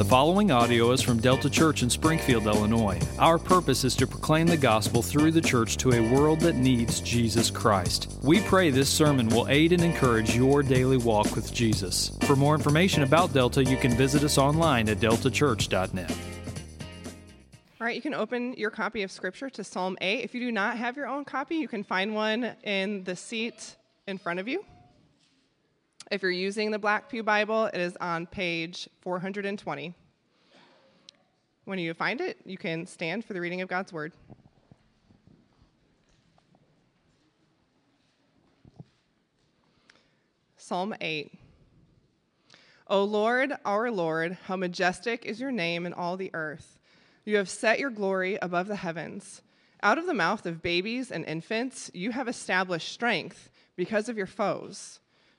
The following audio is from Delta Church in Springfield, Illinois. Our purpose is to proclaim the gospel through the church to a world that needs Jesus Christ. We pray this sermon will aid and encourage your daily walk with Jesus. For more information about Delta, you can visit us online at deltachurch.net. All right, you can open your copy of Scripture to Psalm 8. If you do not have your own copy, you can find one in the seat in front of you. If you're using the Black Pew Bible, it is on page 420. When you find it, you can stand for the reading of God's Word. Psalm 8. O Lord, our Lord, how majestic is your name in all the earth. You have set your glory above the heavens. Out of the mouth of babies and infants, you have established strength because of your foes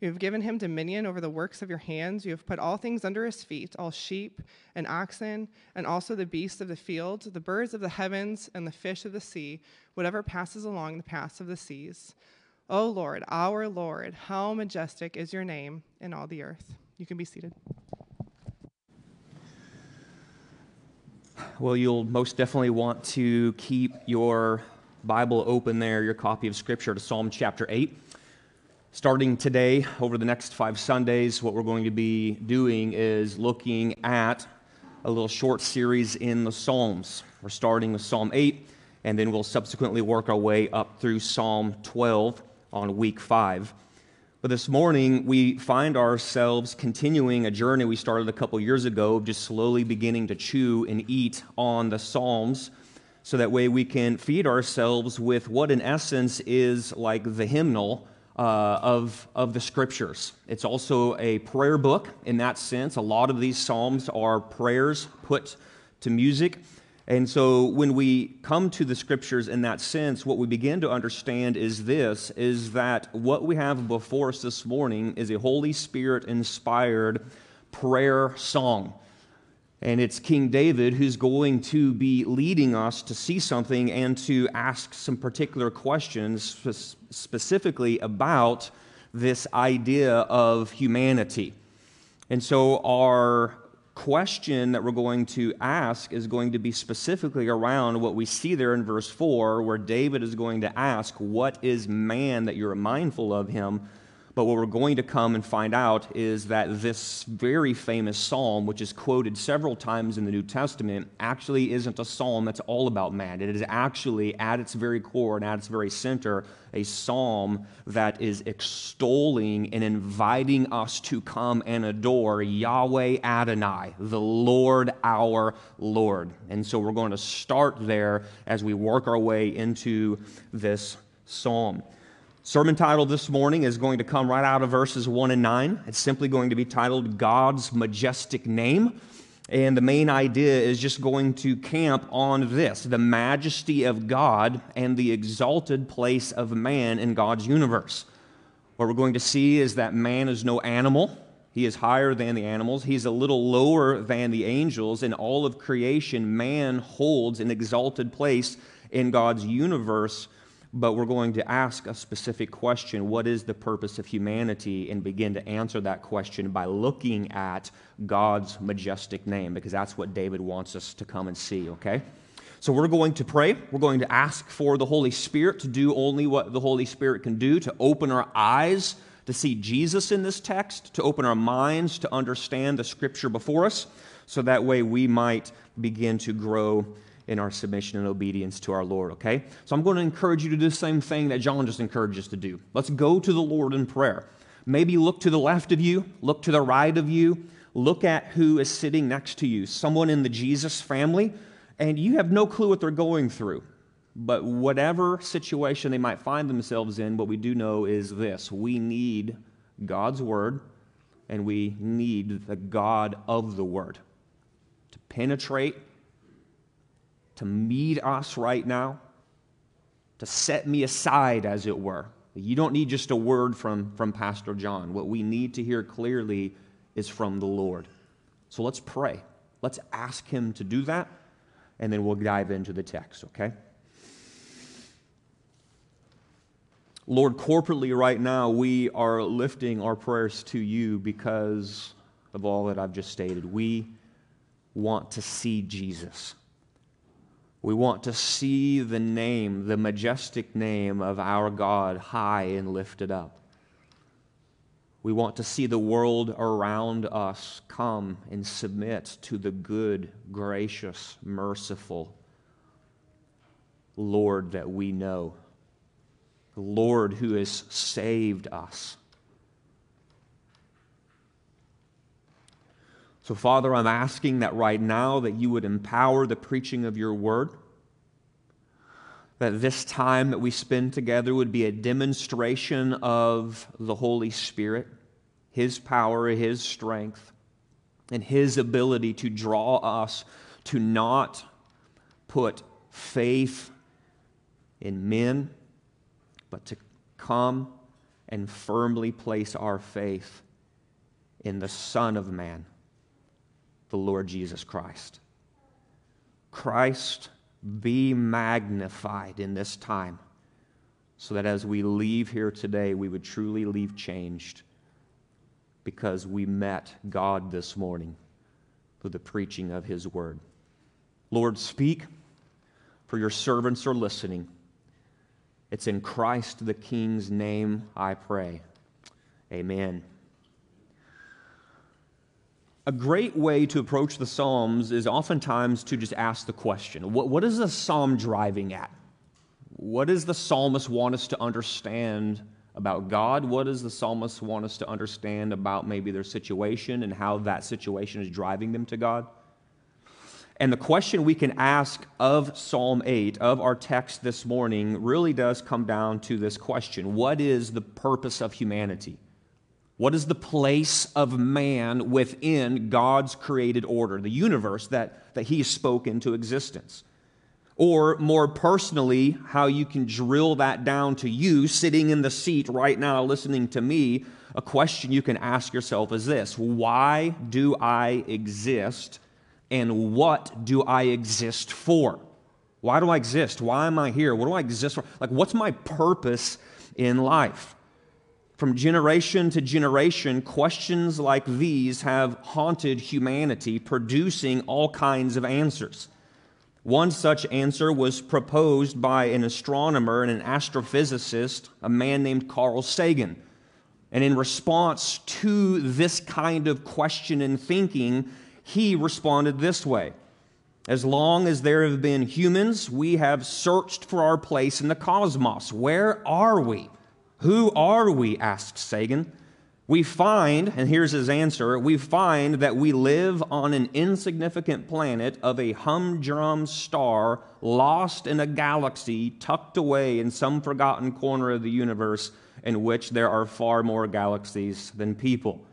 You have given him dominion over the works of your hands. You have put all things under his feet all sheep and oxen, and also the beasts of the field, the birds of the heavens, and the fish of the sea, whatever passes along the paths of the seas. O Lord, our Lord, how majestic is your name in all the earth. You can be seated. Well, you'll most definitely want to keep your Bible open there, your copy of Scripture to Psalm chapter 8. Starting today, over the next five Sundays, what we're going to be doing is looking at a little short series in the Psalms. We're starting with Psalm 8, and then we'll subsequently work our way up through Psalm 12 on week 5. But this morning, we find ourselves continuing a journey we started a couple years ago, of just slowly beginning to chew and eat on the Psalms, so that way we can feed ourselves with what, in essence, is like the hymnal uh, of, of the scriptures. It's also a prayer book in that sense. A lot of these Psalms are prayers put to music. And so when we come to the scriptures in that sense, what we begin to understand is this is that what we have before us this morning is a Holy Spirit inspired prayer song. And it's King David who's going to be leading us to see something and to ask some particular questions specifically about this idea of humanity. And so our question that we're going to ask is going to be specifically around what we see there in verse 4, where David is going to ask, What is man that you're mindful of him? But what we're going to come and find out is that this very famous psalm, which is quoted several times in the New Testament, actually isn't a psalm that's all about man. It is actually, at its very core and at its very center, a psalm that is extolling and inviting us to come and adore Yahweh Adonai, the Lord our Lord. And so we're going to start there as we work our way into this psalm. Sermon title this morning is going to come right out of verses 1 and 9. It's simply going to be titled God's Majestic Name. And the main idea is just going to camp on this the majesty of God and the exalted place of man in God's universe. What we're going to see is that man is no animal. He is higher than the animals. He's a little lower than the angels. In all of creation, man holds an exalted place in God's universe but we're going to ask a specific question. What is the purpose of humanity? And begin to answer that question by looking at god's majestic name because that's what david wants us to come and see okay? So we're going to pray. We're going to ask for the holy spirit to do only what the holy spirit can do to open our eyes to see jesus in this text to open our minds to understand the scripture before us so that way we might begin to grow in our submission and obedience to our Lord, okay? So I'm going to encourage you to do the same thing that John just encouraged us to do. Let's go to the Lord in prayer. Maybe look to the left of you, look to the right of you, look at who is sitting next to you, someone in the Jesus family, and you have no clue what they're going through. But whatever situation they might find themselves in, what we do know is this we need God's word, and we need the God of the word to penetrate to meet us right now, to set me aside, as it were, You don't need just a word from, from Pastor John. What we need to hear clearly is from the Lord. So let's pray. Let's ask Him to do that, and then we'll dive into the text, okay? Lord, corporately right now, we are lifting our prayers to you because of all that I've just stated. We want to see Jesus. We want to see the name, the majestic name of our God high and lifted up. We want to see the world around us come and submit to the good, gracious, merciful Lord that we know, the Lord who has saved us. So, Father, I'm asking that right now that you would empower the preaching of your word that this time that we spend together would be a demonstration of the Holy Spirit, His power, His strength, and His ability to draw us to not put faith in men, but to come and firmly place our faith in the Son of Man, the Lord Jesus Christ. Christ be magnified in this time so that as we leave here today, we would truly leave changed because we met God this morning through the preaching of His word. Lord, speak, for your servants are listening. It's in Christ the King's name I pray. Amen. A great way to approach the Psalms is oftentimes to just ask the question what, what is the Psalm driving at? What does the psalmist want us to understand about God? What does the psalmist want us to understand about maybe their situation and how that situation is driving them to God? And the question we can ask of Psalm 8, of our text this morning, really does come down to this question What is the purpose of humanity? What is the place of man within God's created order, the universe that, that He spoke into existence? Or more personally, how you can drill that down to you sitting in the seat right now listening to me. A question you can ask yourself is this Why do I exist? And what do I exist for? Why do I exist? Why am I here? What do I exist for? Like, what's my purpose in life? From generation to generation, questions like these have haunted humanity, producing all kinds of answers. One such answer was proposed by an astronomer and an astrophysicist, a man named Carl Sagan. And in response to this kind of question and thinking, he responded this way As long as there have been humans, we have searched for our place in the cosmos. Where are we? Who are we? asked Sagan. We find, and here's his answer we find that we live on an insignificant planet of a humdrum star lost in a galaxy tucked away in some forgotten corner of the universe in which there are far more galaxies than people.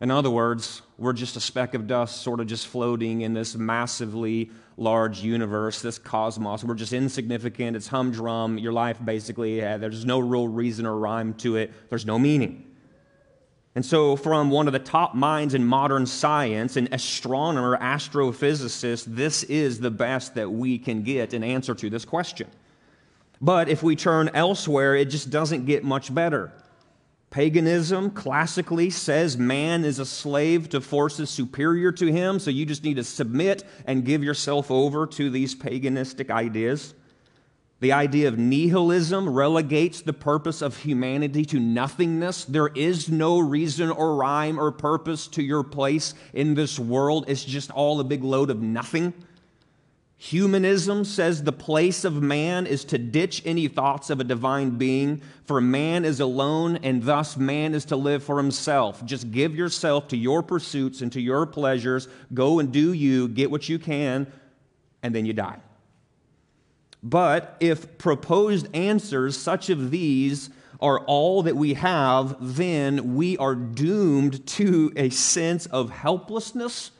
In other words, we're just a speck of dust, sort of just floating in this massively large universe, this cosmos. We're just insignificant. It's humdrum. Your life basically, uh, there's no real reason or rhyme to it, there's no meaning. And so, from one of the top minds in modern science, an astronomer, astrophysicist, this is the best that we can get in answer to this question. But if we turn elsewhere, it just doesn't get much better. Paganism classically says man is a slave to forces superior to him, so you just need to submit and give yourself over to these paganistic ideas. The idea of nihilism relegates the purpose of humanity to nothingness. There is no reason or rhyme or purpose to your place in this world. It's just all a big load of nothing. Humanism says the place of man is to ditch any thoughts of a divine being, for man is alone, and thus man is to live for himself. Just give yourself to your pursuits and to your pleasures. Go and do you, get what you can, and then you die. But if proposed answers such of these are all that we have, then we are doomed to a sense of helplessness,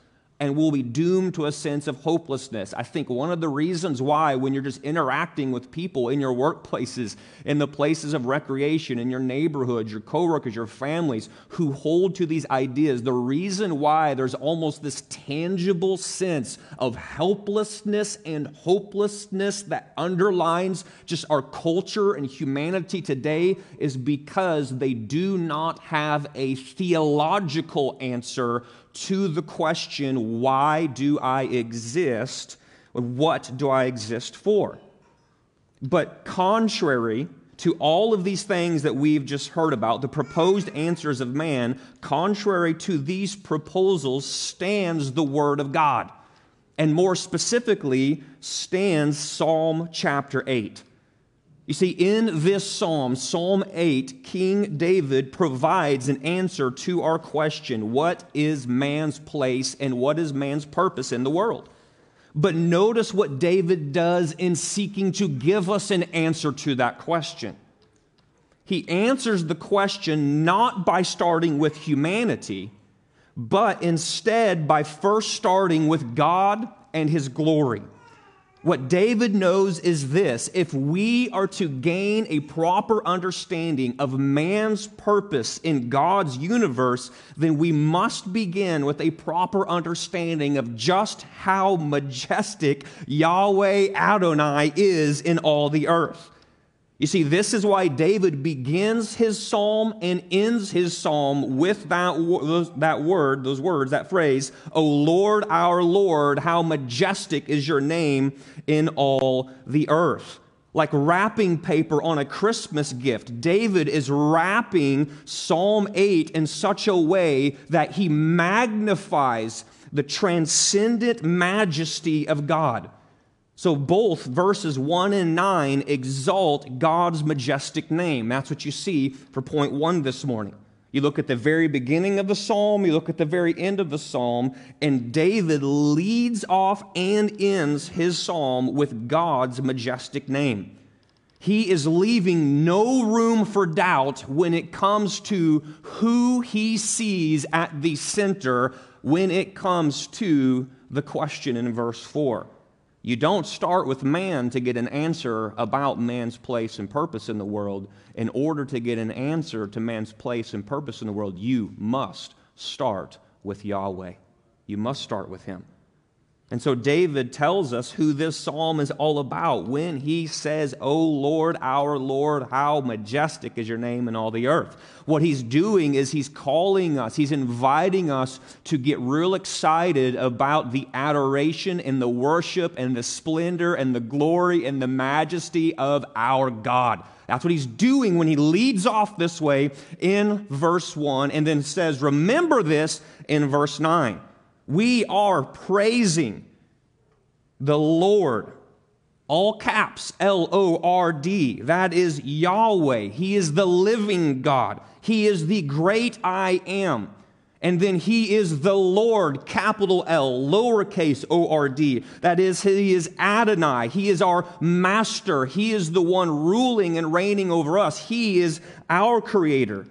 and we'll be doomed to a sense of hopelessness. I think one of the reasons why, when you're just interacting with people in your workplaces, in the places of recreation, in your neighborhoods, your coworkers, your families, who hold to these ideas, the reason why there's almost this tangible sense of helplessness and hopelessness that underlines just our culture and humanity today is because they do not have a theological answer to the question, why do I exist? What do I exist for? But contrary to all of these things that we've just heard about, the proposed answers of man, contrary to these proposals stands the Word of God. And more specifically, stands Psalm chapter 8. You see, in this psalm, Psalm 8, King David provides an answer to our question what is man's place and what is man's purpose in the world? But notice what David does in seeking to give us an answer to that question. He answers the question not by starting with humanity, but instead by first starting with God and his glory. What David knows is this if we are to gain a proper understanding of man's purpose in God's universe, then we must begin with a proper understanding of just how majestic Yahweh Adonai is in all the earth. You see, this is why David begins his psalm and ends his psalm with that, that word, those words, that phrase, O Lord, our Lord, how majestic is your name in all the earth. Like wrapping paper on a Christmas gift, David is wrapping Psalm 8 in such a way that he magnifies the transcendent majesty of God. So both verses 1 and 9 exalt God's majestic name. That's what you see for point 1 this morning. You look at the very beginning of the psalm, you look at the very end of the psalm, and David leads off and ends his psalm with God's majestic name. He is leaving no room for doubt when it comes to who he sees at the center when it comes to the question in verse 4. You don't start with man to get an answer about man's place and purpose in the world. In order to get an answer to man's place and purpose in the world, you must start with Yahweh. You must start with Him. And so David tells us who this psalm is all about when he says, O Lord, our Lord, how majestic is your name in all the earth. What he's doing is he's calling us, he's inviting us to get real excited about the adoration and the worship and the splendor and the glory and the majesty of our God. That's what he's doing when he leads off this way in verse 1 and then says, Remember this in verse 9 we are praising the Lord. All caps, L O R D. That is Yahweh. He is the living God. He is the great I am. And then he is the Lord, capital L, lowercase o r d. That is, he is Adonai. He is our master. He is the one ruling and reigning over us. He is our creator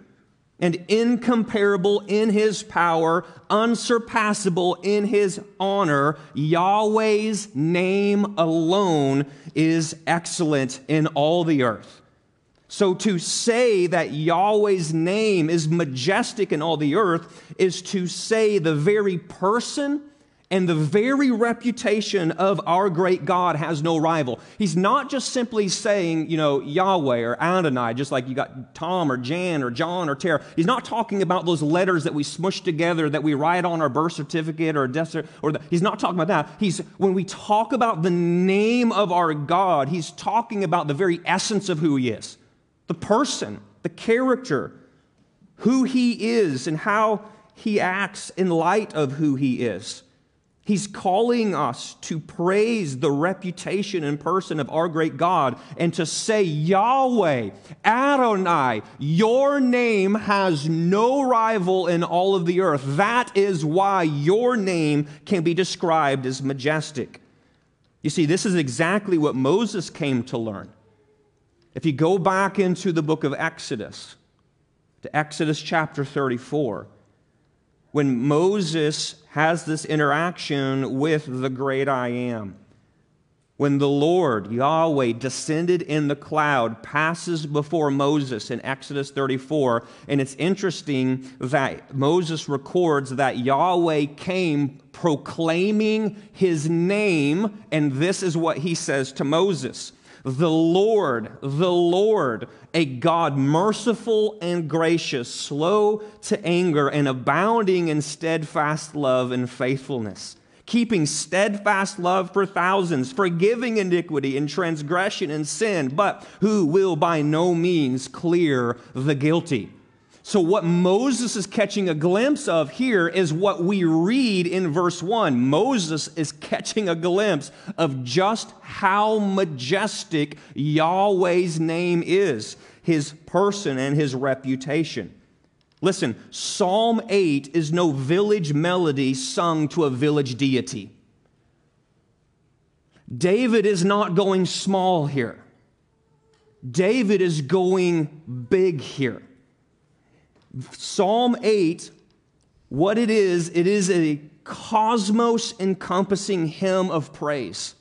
and incomparable in his power, unsurpassable in his honor. Yahweh's name alone is excellent in all the earth. So to say that Yahweh's name is majestic in all the earth is to say the very person and the very reputation of our great God has no rival. He's not just simply saying, you know, Yahweh or Adonai, just like you got Tom or Jan or John or Tara. He's not talking about those letters that we smush together that we write on our birth certificate or death or the, he's not talking about that. He's when we talk about the name of our God, he's talking about the very essence of who he is. The person, the character, who he is and how he acts in light of who he is. He's calling us to praise the reputation and person of our great God and to say, Yahweh, Adonai, your name has no rival in all of the earth. That is why your name can be described as majestic. You see, this is exactly what Moses came to learn. If you go back into the book of Exodus, to Exodus chapter 34, when Moses has this interaction with the great I am. When the Lord, Yahweh, descended in the cloud, passes before Moses in Exodus 34. And it's interesting that Moses records that Yahweh came proclaiming his name, and this is what he says to Moses the Lord, the Lord, a God merciful and gracious, slow to anger, and abounding in steadfast love and faithfulness, keeping steadfast love for thousands, forgiving iniquity and transgression and sin, but who will by no means clear the guilty so, what Moses is catching a glimpse of here is what we read in verse 1. Moses is catching a glimpse of just how majestic Yahweh's name is, his person and his reputation. Listen, Psalm 8 is no village melody sung to a village deity. David is not going small here. David is going big here. Psalm 8, what it is, it is a cosmos encompassing hymn of praise.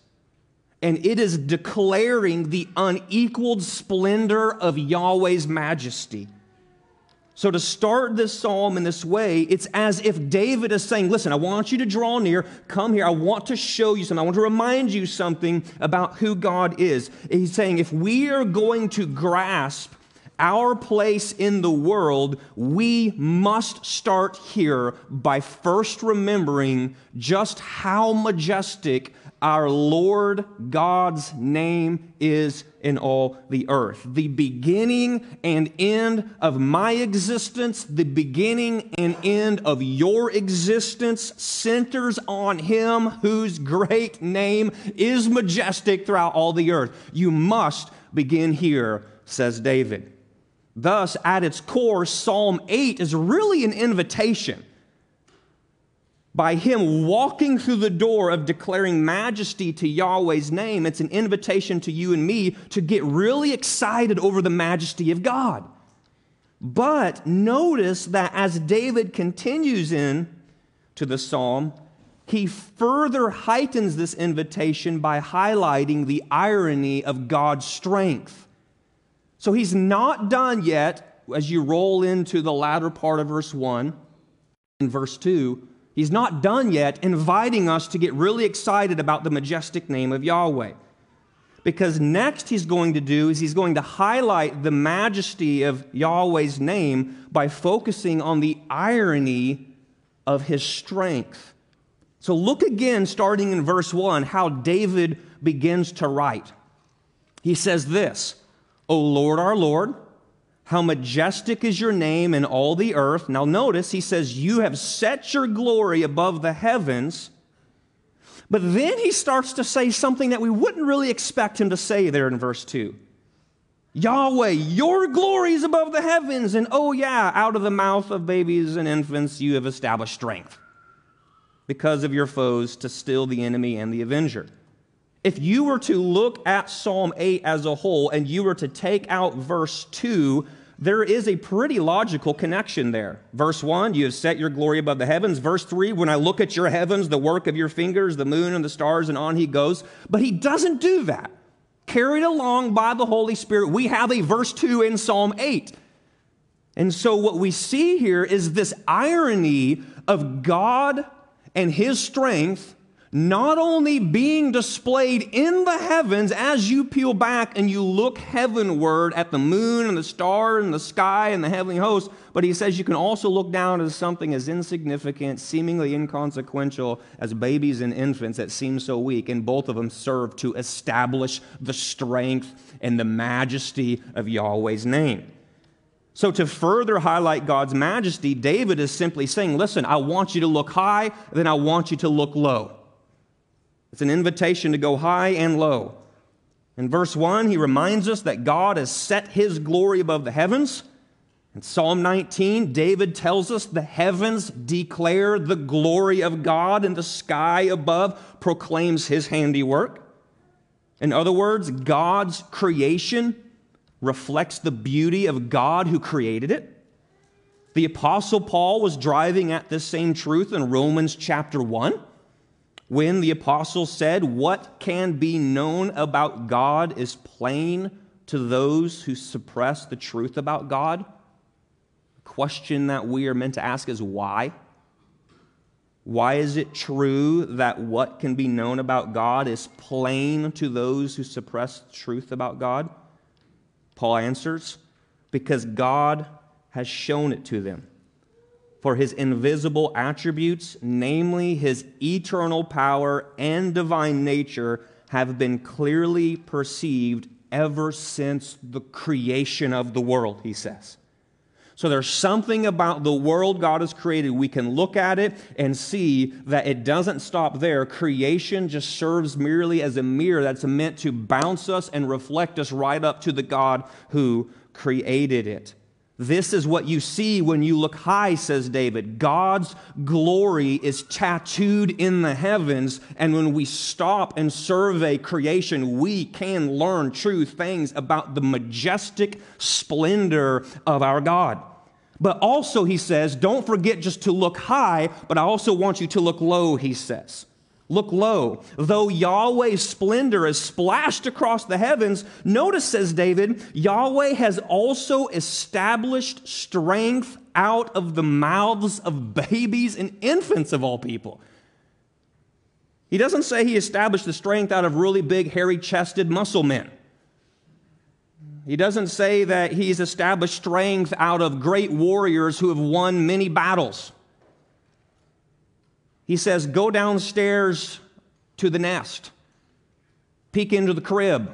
And it is declaring the unequaled splendor of Yahweh's majesty. So, to start this psalm in this way, it's as if David is saying, Listen, I want you to draw near, come here, I want to show you something, I want to remind you something about who God is. He's saying, if we are going to grasp our place in the world, we must start here by first remembering just how majestic our Lord God's name is in all the earth. The beginning and end of my existence, the beginning and end of your existence centers on Him whose great name is majestic throughout all the earth. You must begin here, says David. Thus, at its core, Psalm 8 is really an invitation. By him walking through the door of declaring majesty to Yahweh's name, it's an invitation to you and me to get really excited over the majesty of God. But notice that as David continues in to the psalm, he further heightens this invitation by highlighting the irony of God's strength. So he's not done yet as you roll into the latter part of verse 1 and verse 2. He's not done yet inviting us to get really excited about the majestic name of Yahweh. Because next he's going to do is he's going to highlight the majesty of Yahweh's name by focusing on the irony of his strength. So look again, starting in verse 1, how David begins to write. He says this O Lord, our Lord, how majestic is your name in all the earth. Now, notice he says, You have set your glory above the heavens. But then he starts to say something that we wouldn't really expect him to say there in verse 2. Yahweh, your glory is above the heavens. And oh, yeah, out of the mouth of babies and infants, you have established strength because of your foes to still the enemy and the avenger. If you were to look at Psalm 8 as a whole and you were to take out verse 2, there is a pretty logical connection there. Verse 1, you have set your glory above the heavens. Verse 3, when I look at your heavens, the work of your fingers, the moon and the stars, and on he goes. But he doesn't do that. Carried along by the Holy Spirit, we have a verse 2 in Psalm 8. And so what we see here is this irony of God and his strength not only being displayed in the heavens as you peel back and you look heavenward at the moon and the star and the sky and the heavenly host, but he says you can also look down at something as insignificant, seemingly inconsequential as babies and infants that seem so weak, and both of them serve to establish the strength and the majesty of Yahweh's name. So, to further highlight God's majesty, David is simply saying, Listen, I want you to look high, then I want you to look low. It's an invitation to go high and low. In verse 1, he reminds us that God has set his glory above the heavens. In Psalm 19, David tells us the heavens declare the glory of God, and the sky above proclaims his handiwork. In other words, God's creation reflects the beauty of God who created it. The Apostle Paul was driving at this same truth in Romans chapter 1 when the Apostle said, What can be known about God is plain to those who suppress the truth about God. The question that we are meant to ask is why? Why is it true that what can be known about God is plain to those who suppress the truth about God? Paul answers, because God has shown it to them. For his invisible attributes, namely his eternal power and divine nature, have been clearly perceived ever since the creation of the world, he says. So there's something about the world God has created. We can look at it and see that it doesn't stop there. Creation just serves merely as a mirror that's meant to bounce us and reflect us right up to the God who created it. This is what you see when you look high, says David. God's glory is tattooed in the heavens, and when we stop and survey creation, we can learn true things about the majestic splendor of our God. But also, he says, don't forget just to look high, but I also want you to look low, he says. Look low. Though Yahweh's splendor is splashed across the heavens, notice, says David, Yahweh has also established strength out of the mouths of babies and infants of all people. He doesn't say he established the strength out of really big, hairy chested muscle men. He doesn't say that he's established strength out of great warriors who have won many battles. He says, Go downstairs to the nest, peek into the crib.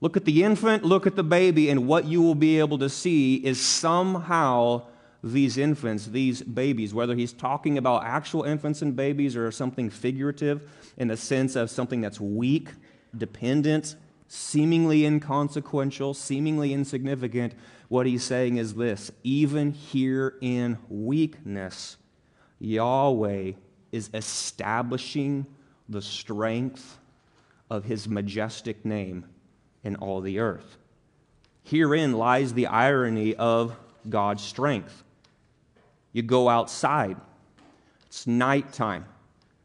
Look at the infant, look at the baby, and what you will be able to see is somehow these infants, these babies, whether he's talking about actual infants and babies or something figurative in the sense of something that's weak, dependent, seemingly inconsequential, seemingly insignificant, what he's saying is this even here in weakness, Yahweh is establishing the strength of his majestic name in all the earth. Herein lies the irony of God's strength. You go outside, it's nighttime.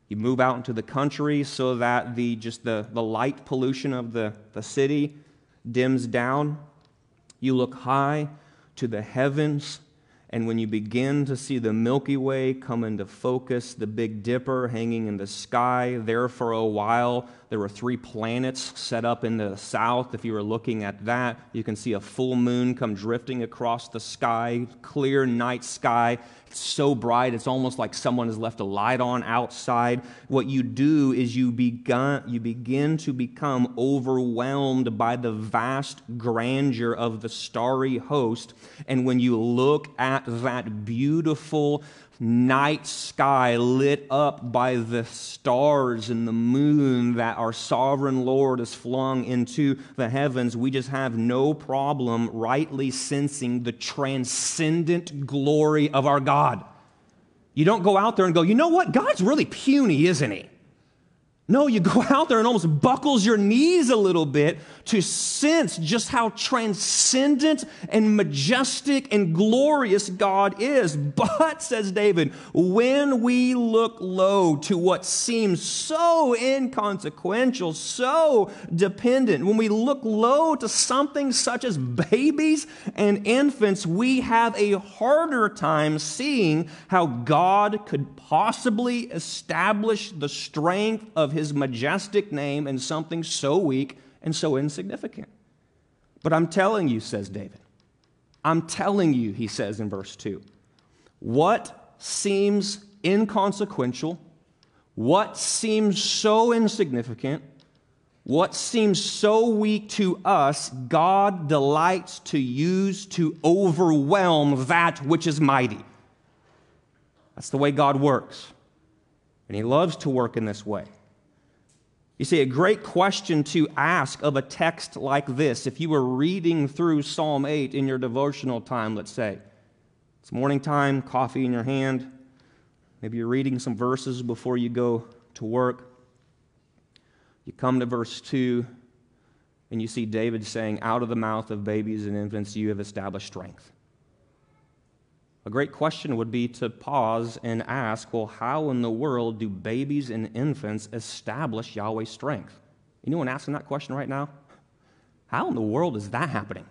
You move out into the country so that the, just the, the light pollution of the, the city dims down. You look high to the heavens and when you begin to see the Milky Way come into focus, the Big Dipper hanging in the sky, there for a while, there were three planets set up in the south. If you were looking at that, you can see a full moon come drifting across the sky, clear night sky. It's so bright, it's almost like someone has left a light on outside. What you do is you, begun, you begin to become overwhelmed by the vast grandeur of the starry host. And when you look at that beautiful night sky lit up by the stars and the moon that our sovereign Lord has flung into the heavens, we just have no problem rightly sensing the transcendent glory of our God. You don't go out there and go, you know what? God's really puny, isn't he? No, you go out there and almost buckles your knees a little bit to sense just how transcendent and majestic and glorious God is. But, says David, when we look low to what seems so inconsequential, so dependent, when we look low to something such as babies and infants, we have a harder time seeing how God could possibly establish the strength of his majestic name in something so weak and so insignificant. But I'm telling you, says David, I'm telling you, he says in verse 2, what seems inconsequential, what seems so insignificant, what seems so weak to us, God delights to use to overwhelm that which is mighty. That's the way God works. And He loves to work in this way. You see, a great question to ask of a text like this, if you were reading through Psalm 8 in your devotional time, let's say, it's morning time, coffee in your hand, maybe you're reading some verses before you go to work. You come to verse 2, and you see David saying, Out of the mouth of babies and infants, you have established strength. A great question would be to pause and ask well, how in the world do babies and infants establish Yahweh's strength? Anyone asking that question right now? How in the world is that happening?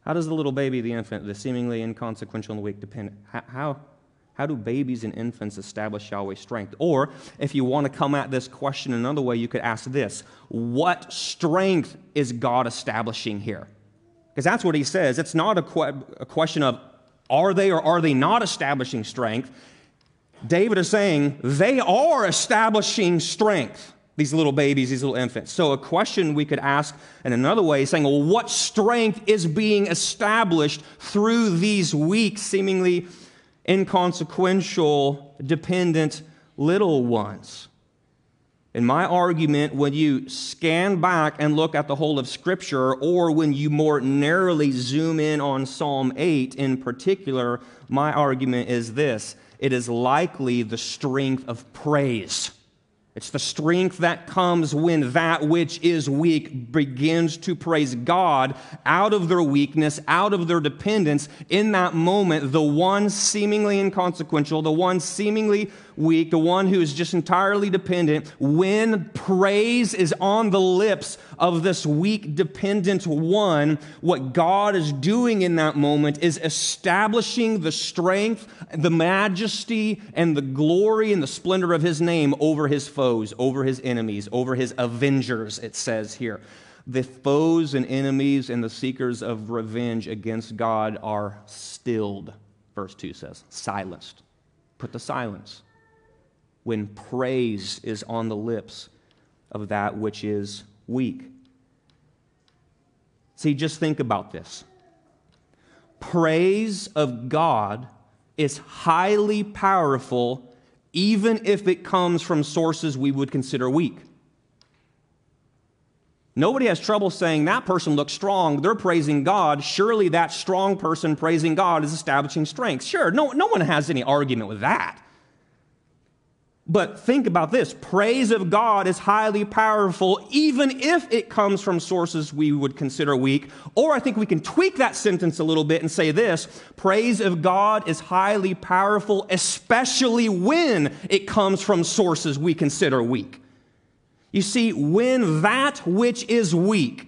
How does the little baby, the infant, the seemingly inconsequential and weak depend? how, how do babies and infants establish Yahweh's strength? Or, if you want to come at this question another way, you could ask this What strength is God establishing here? Because that's what he says. It's not a, que- a question of are they or are they not establishing strength? David is saying they are establishing strength, these little babies, these little infants. So, a question we could ask in another way is saying, well, what strength is being established through these weak, seemingly inconsequential, dependent little ones? In my argument, when you scan back and look at the whole of Scripture, or when you more narrowly zoom in on Psalm 8 in particular, my argument is this it is likely the strength of praise. It's the strength that comes when that which is weak begins to praise God out of their weakness, out of their dependence. In that moment, the one seemingly inconsequential, the one seemingly weak, the one who is just entirely dependent, when praise is on the lips of this weak, dependent one, what God is doing in that moment is establishing the strength, the majesty, and the glory and the splendor of his name over his foes, over his enemies, over his avengers, it says here. The foes and enemies and the seekers of revenge against God are stilled, verse 2 says, silenced. Put the silence when praise is on the lips of that which is weak. See, just think about this. Praise of God is highly powerful, even if it comes from sources we would consider weak. Nobody has trouble saying that person looks strong. They're praising God. Surely that strong person praising God is establishing strength. Sure, no, no one has any argument with that. But think about this praise of God is highly powerful, even if it comes from sources we would consider weak. Or I think we can tweak that sentence a little bit and say this praise of God is highly powerful, especially when it comes from sources we consider weak. You see, when that which is weak,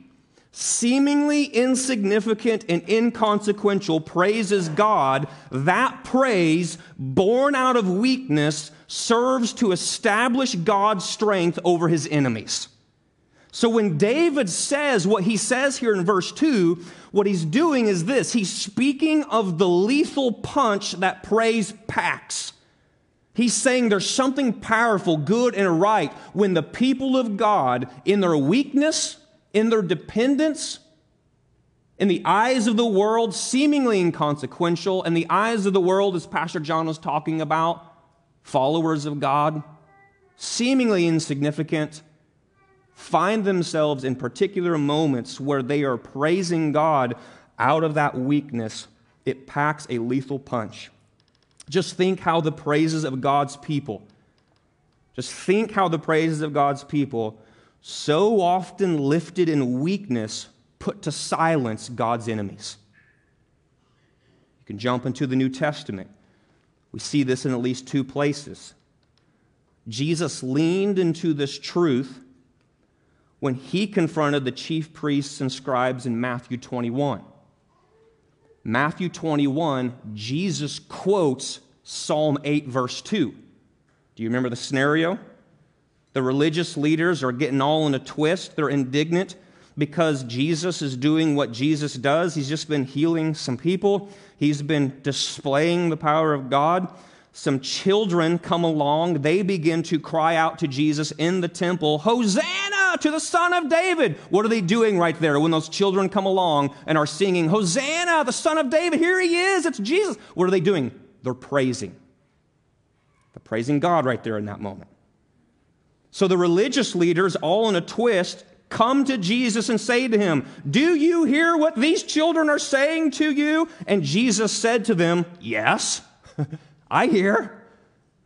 seemingly insignificant and inconsequential, praises God, that praise, born out of weakness, serves to establish God's strength over his enemies. So when David says what he says here in verse 2, what he's doing is this he's speaking of the lethal punch that praise packs. He's saying there's something powerful, good, and right when the people of God, in their weakness, in their dependence, in the eyes of the world, seemingly inconsequential, in the eyes of the world, as Pastor John was talking about, followers of God, seemingly insignificant, find themselves in particular moments where they are praising God out of that weakness, it packs a lethal punch. Just think how the praises of God's people, just think how the praises of God's people, so often lifted in weakness, put to silence God's enemies. You can jump into the New Testament. We see this in at least two places. Jesus leaned into this truth when he confronted the chief priests and scribes in Matthew 21. Matthew 21, Jesus quotes Psalm 8, verse 2. Do you remember the scenario? The religious leaders are getting all in a twist. They're indignant because Jesus is doing what Jesus does. He's just been healing some people, he's been displaying the power of God. Some children come along. They begin to cry out to Jesus in the temple, Hosanna to the Son of David. What are they doing right there when those children come along and are singing, Hosanna, the Son of David? Here he is. It's Jesus. What are they doing? They're praising. They're praising God right there in that moment. So the religious leaders, all in a twist, come to Jesus and say to him, Do you hear what these children are saying to you? And Jesus said to them, Yes, I hear.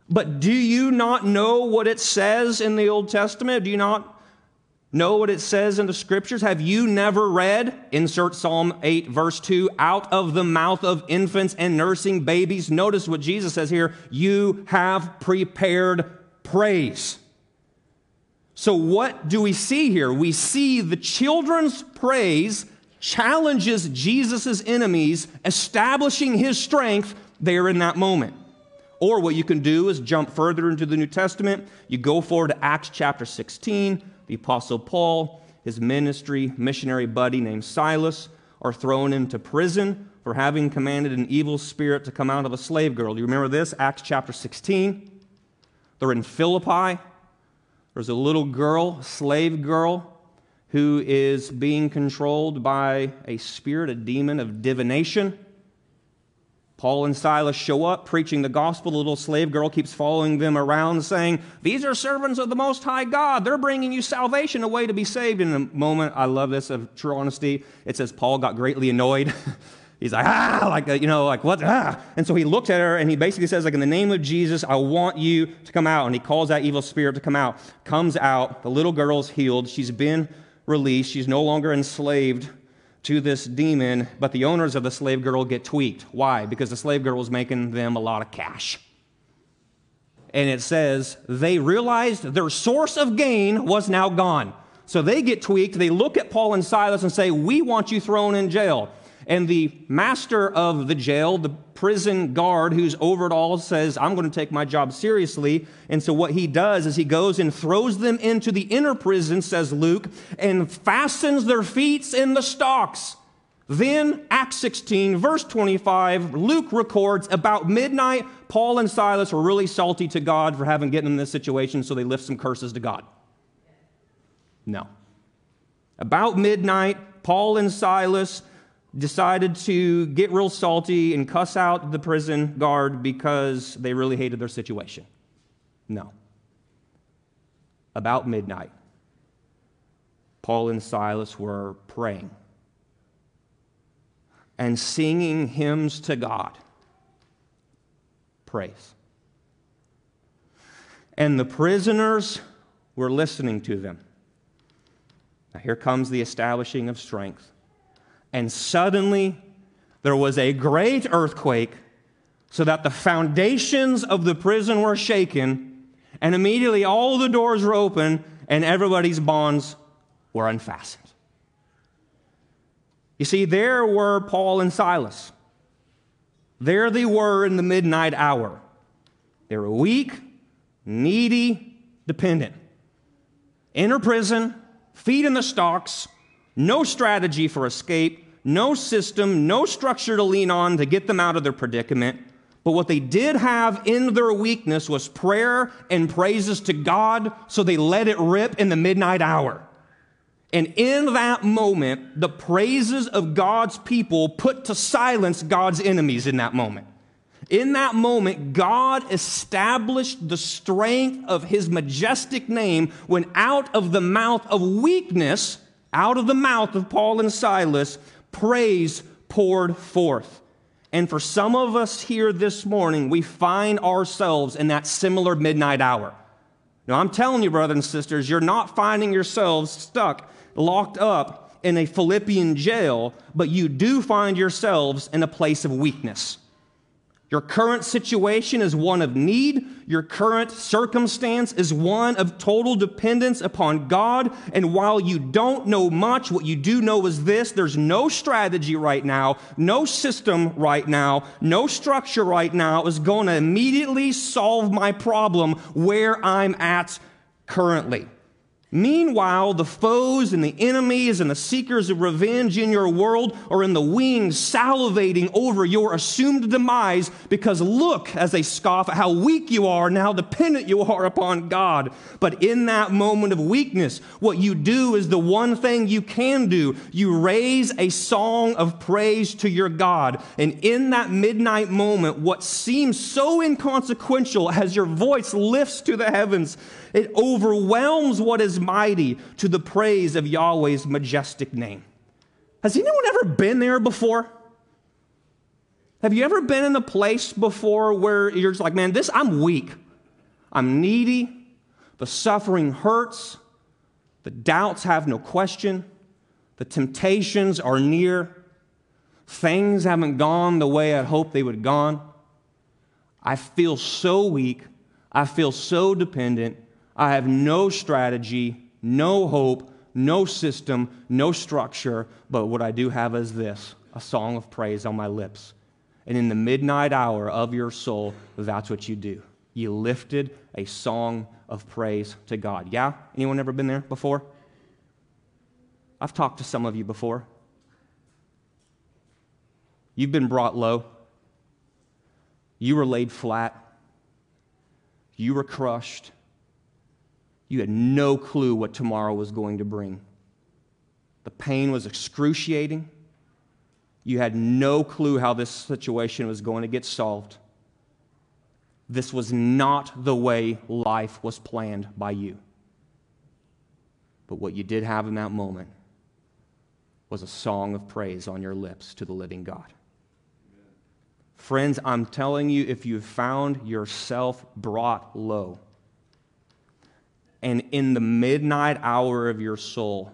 But do you not know what it says in the Old Testament? Do you not know what it says in the scriptures? Have you never read, insert Psalm 8, verse 2, out of the mouth of infants and nursing babies? Notice what Jesus says here you have prepared praise. So, what do we see here? We see the children's praise challenges Jesus' enemies, establishing his strength there in that moment. Or what you can do is jump further into the New Testament. You go forward to Acts chapter 16 the Apostle Paul, his ministry missionary buddy named Silas, are thrown into prison for having commanded an evil spirit to come out of a slave girl. Do you remember this? Acts chapter 16. They're in Philippi. There's a little girl, slave girl, who is being controlled by a spirit, a demon of divination. Paul and Silas show up preaching the gospel. The little slave girl keeps following them around, saying, These are servants of the Most High God. They're bringing you salvation, a way to be saved. In a moment, I love this of true honesty. It says Paul got greatly annoyed. He's like, ah, like, uh, you know, like, what? Ah. And so he looks at her and he basically says, like, in the name of Jesus, I want you to come out. And he calls that evil spirit to come out. Comes out. The little girl's healed. She's been released. She's no longer enslaved to this demon, but the owners of the slave girl get tweaked. Why? Because the slave girl was making them a lot of cash. And it says they realized their source of gain was now gone. So they get tweaked. They look at Paul and Silas and say, We want you thrown in jail. And the master of the jail, the prison guard who's over it all, says, I'm going to take my job seriously. And so what he does is he goes and throws them into the inner prison, says Luke, and fastens their feet in the stocks. Then, Acts 16, verse 25, Luke records about midnight, Paul and Silas were really salty to God for having gotten in this situation, so they lift some curses to God. No. About midnight, Paul and Silas decided to get real salty and cuss out the prison guard because they really hated their situation. No. About midnight, Paul and Silas were praying and singing hymns to God. Praise. And the prisoners were listening to them. Now, here comes the establishing of strength and suddenly there was a great earthquake, so that the foundations of the prison were shaken, and immediately all the doors were open, and everybody's bonds were unfastened. You see, there were Paul and Silas. There they were in the midnight hour. They were weak, needy, dependent. Inner prison, feet in the stocks, no strategy for escape, no system, no structure to lean on to get them out of their predicament. But what they did have in their weakness was prayer and praises to God, so they let it rip in the midnight hour. And in that moment, the praises of God's people put to silence God's enemies in that moment. In that moment, God established the strength of his majestic name when out of the mouth of weakness, out of the mouth of Paul and Silas, praise poured forth. And for some of us here this morning, we find ourselves in that similar midnight hour. Now, I'm telling you, brothers and sisters, you're not finding yourselves stuck, locked up in a Philippian jail, but you do find yourselves in a place of weakness. Your current situation is one of need. Your current circumstance is one of total dependence upon God. And while you don't know much, what you do know is this there's no strategy right now, no system right now, no structure right now is going to immediately solve my problem where I'm at currently. Meanwhile, the foes and the enemies and the seekers of revenge in your world are in the wings salivating over your assumed demise because look as they scoff at how weak you are and how dependent you are upon God. But in that moment of weakness, what you do is the one thing you can do. You raise a song of praise to your God. And in that midnight moment, what seems so inconsequential as your voice lifts to the heavens, it overwhelms what is mighty to the praise of Yahweh's majestic name. Has anyone ever been there before? Have you ever been in a place before where you're just like, man, this, I'm weak. I'm needy. The suffering hurts. The doubts have no question. The temptations are near. Things haven't gone the way I'd hoped they would have gone. I feel so weak. I feel so dependent. I have no strategy, no hope, no system, no structure. But what I do have is this a song of praise on my lips. And in the midnight hour of your soul, that's what you do. You lifted a song of praise to God. Yeah? Anyone ever been there before? I've talked to some of you before. You've been brought low. You were laid flat. You were crushed. You had no clue what tomorrow was going to bring. The pain was excruciating. You had no clue how this situation was going to get solved. This was not the way life was planned by you. But what you did have in that moment was a song of praise on your lips to the living God. Friends, I'm telling you, if you've found yourself brought low, and in the midnight hour of your soul,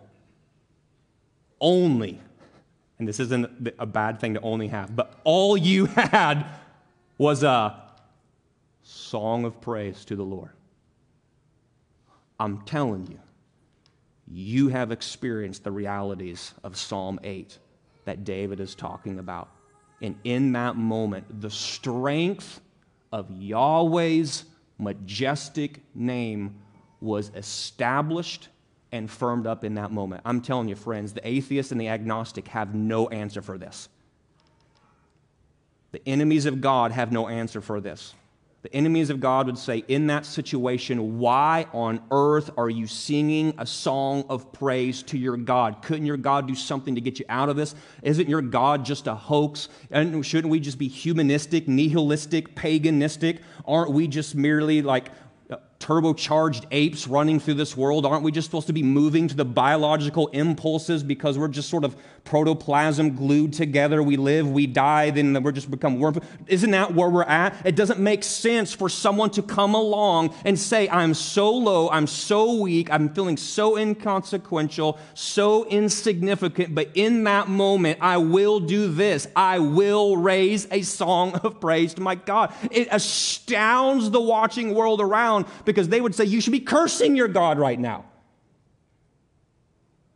only, and this isn't a bad thing to only have, but all you had was a song of praise to the Lord. I'm telling you, you have experienced the realities of Psalm 8 that David is talking about. And in that moment, the strength of Yahweh's majestic name was established and firmed up in that moment. I'm telling you, friends, the atheist and the agnostic have no answer for this. The enemies of God have no answer for this. The enemies of God would say, in that situation, why on earth are you singing a song of praise to your God? Couldn't your God do something to get you out of this? Isn't your God just a hoax? And shouldn't we just be humanistic, nihilistic, paganistic? Aren't we just merely like turbocharged apes running through this world? Aren't we just supposed to be moving to the biological impulses because we're just sort of protoplasm glued together? We live, we die, then we're just become worms. Isn't that where we're at? It doesn't make sense for someone to come along and say, I'm so low, I'm so weak, I'm feeling so inconsequential, so insignificant, but in that moment, I will do this. I will raise a song of praise to my God. It astounds the watching world around because they would say you should be cursing your God right now.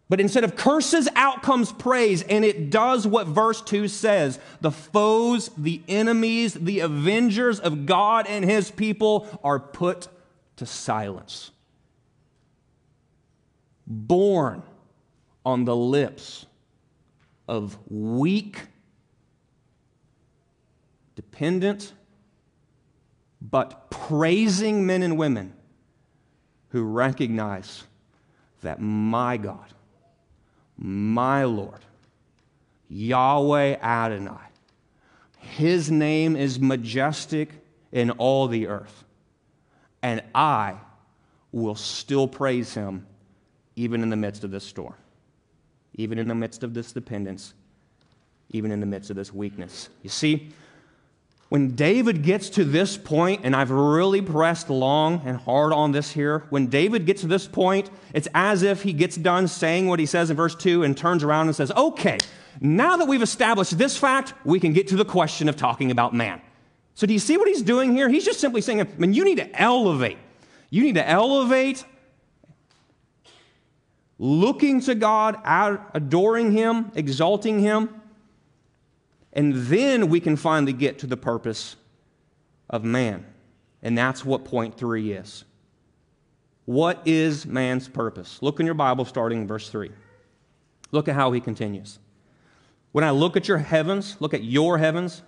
But instead of curses, out comes praise, and it does what verse 2 says. The foes, the enemies, the avengers of God and his people are put to silence. Born on the lips of weak, dependent, but praising men and women who recognize that my God, my Lord, Yahweh Adonai, his name is majestic in all the earth. And I will still praise him even in the midst of this storm, even in the midst of this dependence, even in the midst of this weakness. You see, when David gets to this point, and I've really pressed long and hard on this here, when David gets to this point, it's as if he gets done saying what he says in verse 2 and turns around and says, Okay, now that we've established this fact, we can get to the question of talking about man. So, do you see what he's doing here? He's just simply saying, I mean, you need to elevate. You need to elevate, looking to God, adoring Him, exalting Him. And then we can finally get to the purpose of man. And that's what point three is. What is man's purpose? Look in your Bible, starting in verse 3. Look at how he continues. When I look at your heavens, look at your heavens,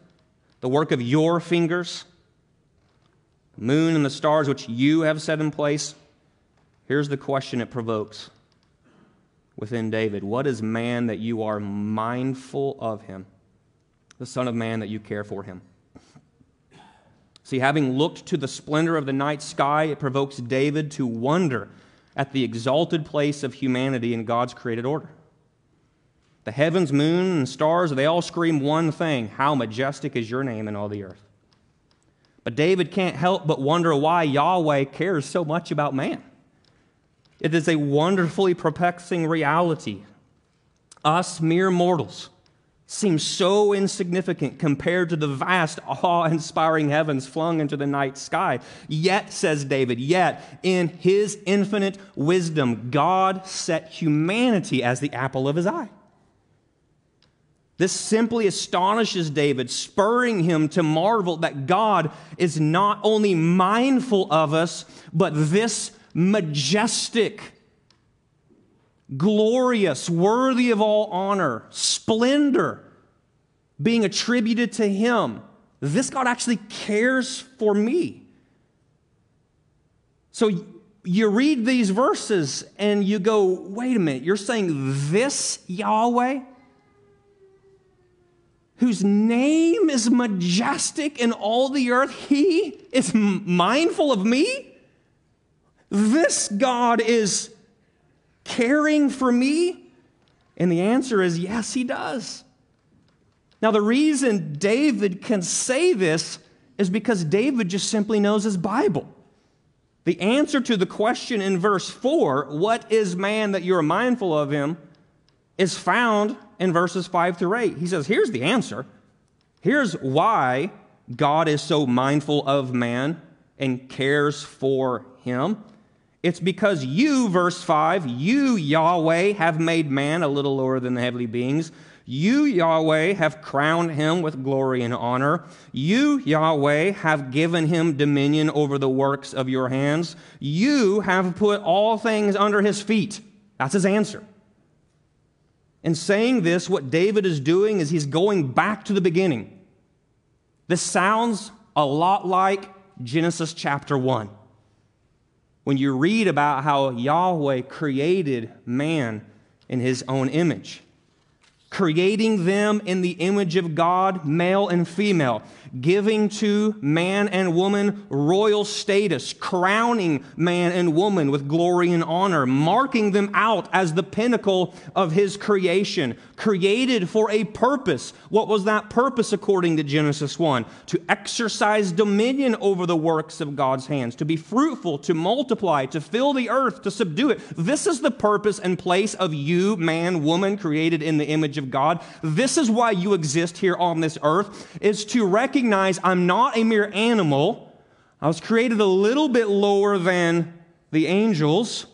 the work of your fingers, moon and the stars which you have set in place, here's the question it provokes within David What is man that you are mindful of him? The Son of Man, that you care for him. See, having looked to the splendor of the night sky, it provokes David to wonder at the exalted place of humanity in God's created order. The heavens, moon, and stars, they all scream one thing How majestic is your name in all the earth. But David can't help but wonder why Yahweh cares so much about man. It is a wonderfully perplexing reality. Us mere mortals seem so insignificant compared to the vast, awe inspiring heavens flung into the night sky. Yet, says David, yet in his infinite wisdom, God set humanity as the apple of his eye. This simply astonishes David, spurring him to marvel that God is not only mindful of us, but this majestic, glorious, worthy of all honor, splendor being attributed to him. This God actually cares for me. So you read these verses and you go, wait a minute, you're saying this Yahweh? whose name is majestic in all the earth, he is mindful of me? This God is caring for me? And the answer is yes, he does. Now, the reason David can say this is because David just simply knows his Bible. The answer to the question in verse 4, what is man that you're mindful of him, is found in verses 5 through 8. He says, Here's the answer. Here's why God is so mindful of man and cares for him. It's because you, verse 5, you, Yahweh, have made man a little lower than the heavenly beings. You, Yahweh, have crowned him with glory and honor. You, Yahweh, have given him dominion over the works of your hands. You have put all things under his feet. That's his answer. In saying this, what David is doing is he's going back to the beginning. This sounds a lot like Genesis chapter 1. When you read about how Yahweh created man in his own image creating them in the image of God, male and female, giving to man and woman royal status, crowning man and woman with glory and honor, marking them out as the pinnacle of his creation, created for a purpose. What was that purpose according to Genesis 1? To exercise dominion over the works of God's hands, to be fruitful, to multiply, to fill the earth, to subdue it. This is the purpose and place of you, man, woman, created in the image of God. This is why you exist here on this earth, is to recognize I'm not a mere animal. I was created a little bit lower than the angels.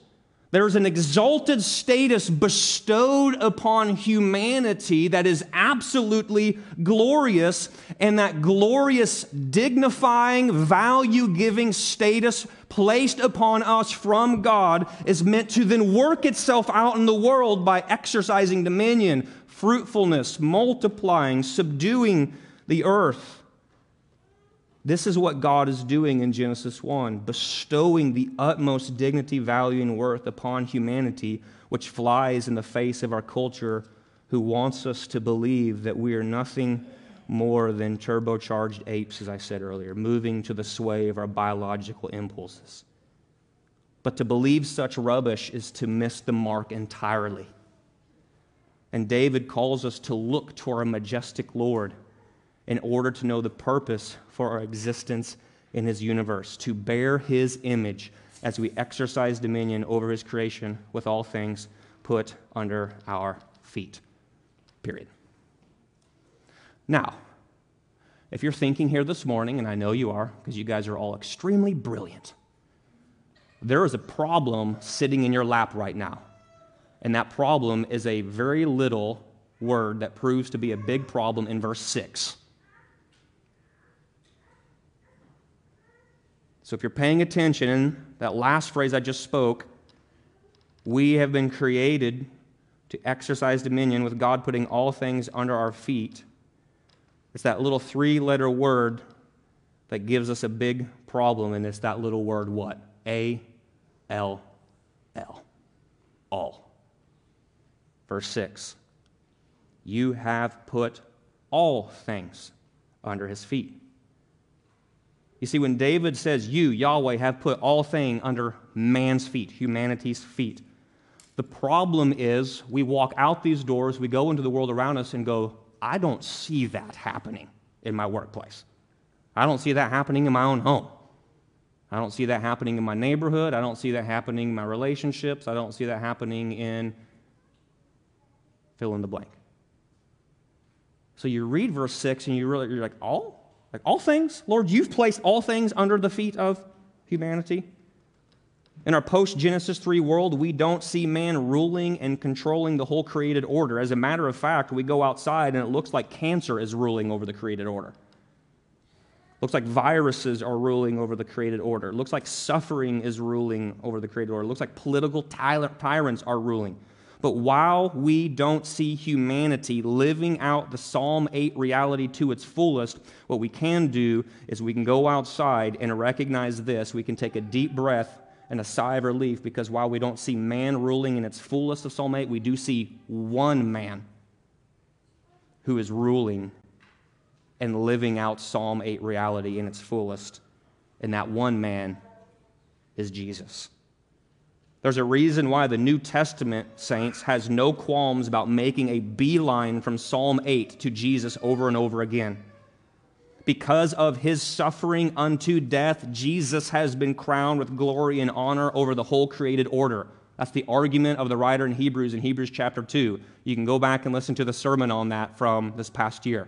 There's an exalted status bestowed upon humanity that is absolutely glorious, and that glorious, dignifying, value giving status placed upon us from God is meant to then work itself out in the world by exercising dominion, fruitfulness, multiplying, subduing the earth. This is what God is doing in Genesis 1, bestowing the utmost dignity, value, and worth upon humanity, which flies in the face of our culture who wants us to believe that we are nothing more than turbocharged apes, as I said earlier, moving to the sway of our biological impulses. But to believe such rubbish is to miss the mark entirely. And David calls us to look to our majestic Lord in order to know the purpose for our existence in his universe, to bear his image as we exercise dominion over his creation with all things put under our feet. Period. Now, if you're thinking here this morning, and I know you are, because you guys are all extremely brilliant, there is a problem sitting in your lap right now. And that problem is a very little word that proves to be a big problem in verse 6. So if you're paying attention, that last phrase I just spoke, we have been created to exercise dominion with God putting all things under our feet. It's that little three letter word that gives us a big problem, and it's that little word what? A L L. All. Verse 6 You have put all things under his feet. You see, when David says, You, Yahweh, have put all things under man's feet, humanity's feet, the problem is we walk out these doors, we go into the world around us and go, I don't see that happening in my workplace. I don't see that happening in my own home. I don't see that happening in my neighborhood. I don't see that happening in my relationships. I don't see that happening in fill in the blank. So you read verse 6 and you really, you're like, all? Like all things? Lord, you've placed all things under the feet of humanity? In our post Genesis 3 world, we don't see man ruling and controlling the whole created order. As a matter of fact, we go outside and it looks like cancer is ruling over the created order. Looks like viruses are ruling over the created order. Looks like suffering is ruling over the created order. Looks like political tyrants are ruling. But while we don't see humanity living out the Psalm 8 reality to its fullest, what we can do is we can go outside and recognize this. We can take a deep breath and a sigh of relief because while we don't see man ruling in its fullest of Psalm 8, we do see one man who is ruling and living out Psalm 8 reality in its fullest. And that one man is Jesus. There's a reason why the New Testament, saints, has no qualms about making a beeline from Psalm 8 to Jesus over and over again. Because of his suffering unto death, Jesus has been crowned with glory and honor over the whole created order. That's the argument of the writer in Hebrews in Hebrews chapter 2. You can go back and listen to the sermon on that from this past year.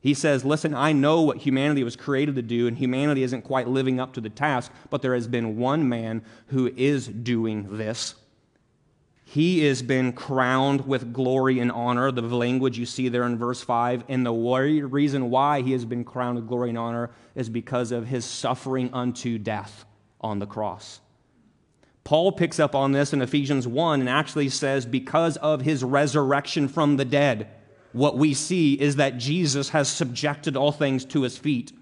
He says, Listen, I know what humanity was created to do, and humanity isn't quite living up to the task, but there has been one man who is doing this. He has been crowned with glory and honor, the language you see there in verse 5. And the reason why he has been crowned with glory and honor is because of his suffering unto death on the cross. Paul picks up on this in Ephesians 1 and actually says, because of his resurrection from the dead what we see is that Jesus has subjected all things to his feet.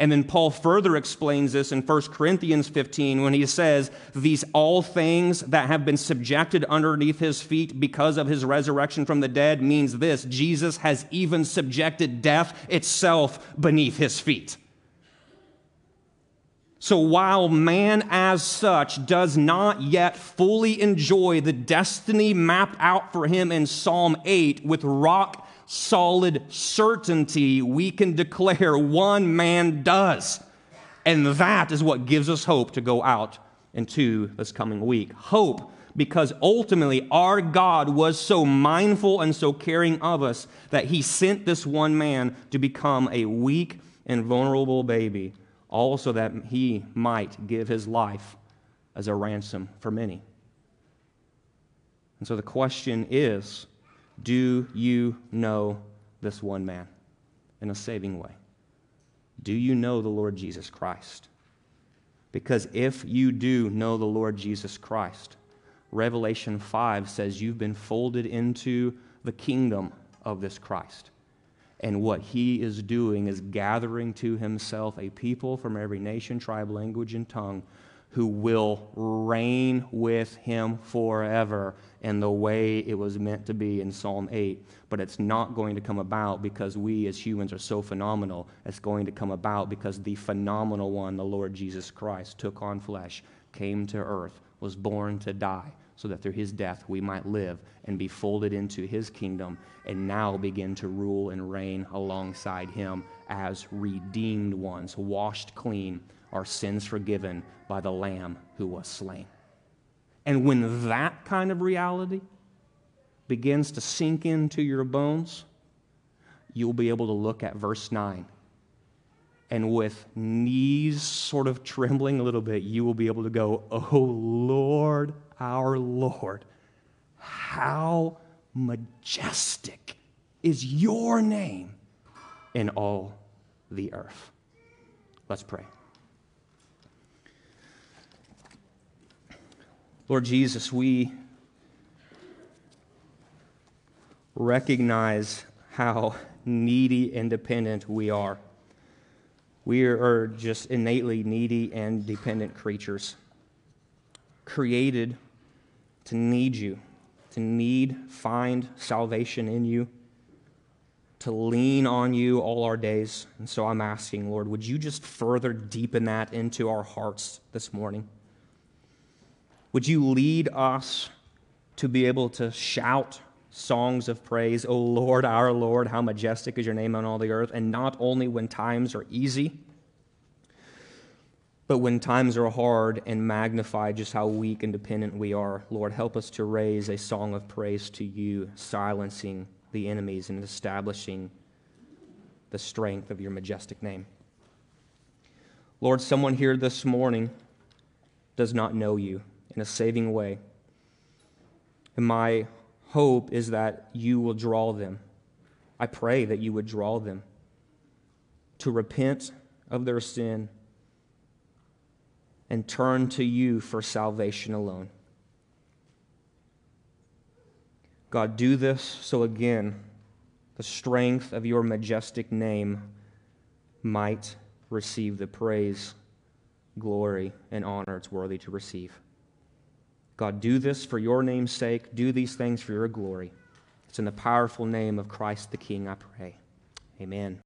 And then Paul further explains this in 1 Corinthians 15 when he says, These all things that have been subjected underneath his feet because of his resurrection from the dead means this Jesus has even subjected death itself beneath his feet. So while man as such does not yet fully enjoy the destiny mapped out for him in Psalm 8 with rock solid certainty, we can declare one man does. And that is what gives us hope to go out into this coming week. Hope because ultimately our God was so mindful and so caring of us that he sent this one man to become a weak and vulnerable baby also that he might give his life as a ransom for many. And so the question is do you know this one man in a saving way? Do you know the Lord Jesus Christ? Because if you do know the Lord Jesus Christ, Revelation 5 says you've been folded into the kingdom of this Christ. And what he is doing is gathering to himself a people from every nation, tribe, language, and tongue who will reign with him forever in the way it was meant to be in Psalm 8. But it's not going to come about because we as humans are so phenomenal. It's going to come about because the phenomenal one, the Lord Jesus Christ, took on flesh, came to earth, was born to die, so that through his death we might live and be folded into his kingdom and now begin to rule and reign alongside him as redeemed ones, washed clean, our sins forgiven by the Lamb who was slain. And when that kind of reality begins to sink into your bones, you'll be able to look at verse 9 and with knees sort of trembling a little bit, you will be able to go, Oh Lord, our Lord, how majestic is your name in all the earth. Let's pray. Lord Jesus, we recognize how needy and dependent we are. We are just innately needy and dependent creatures, created to need you, to need, find salvation in you, to lean on you all our days. And so I'm asking, Lord, would you just further deepen that into our hearts this morning? Would you lead us to be able to shout songs of praise, O Lord, our Lord, how majestic is your name on all the earth, and not only when times are easy, But when times are hard and magnify just how weak and dependent we are, Lord, help us to raise a song of praise to you, silencing the enemies and establishing the strength of your majestic name. Lord, someone here this morning does not know you in a saving way. And my hope is that you will draw them. I pray that you would draw them to repent of their sin and turn to you for salvation alone. God, do this so again the strength of your majestic name might receive the praise, glory, and honor it's worthy to receive. God, do this for your name's sake. Do these things for your glory. It's in the powerful name of Christ the King, I pray. Amen.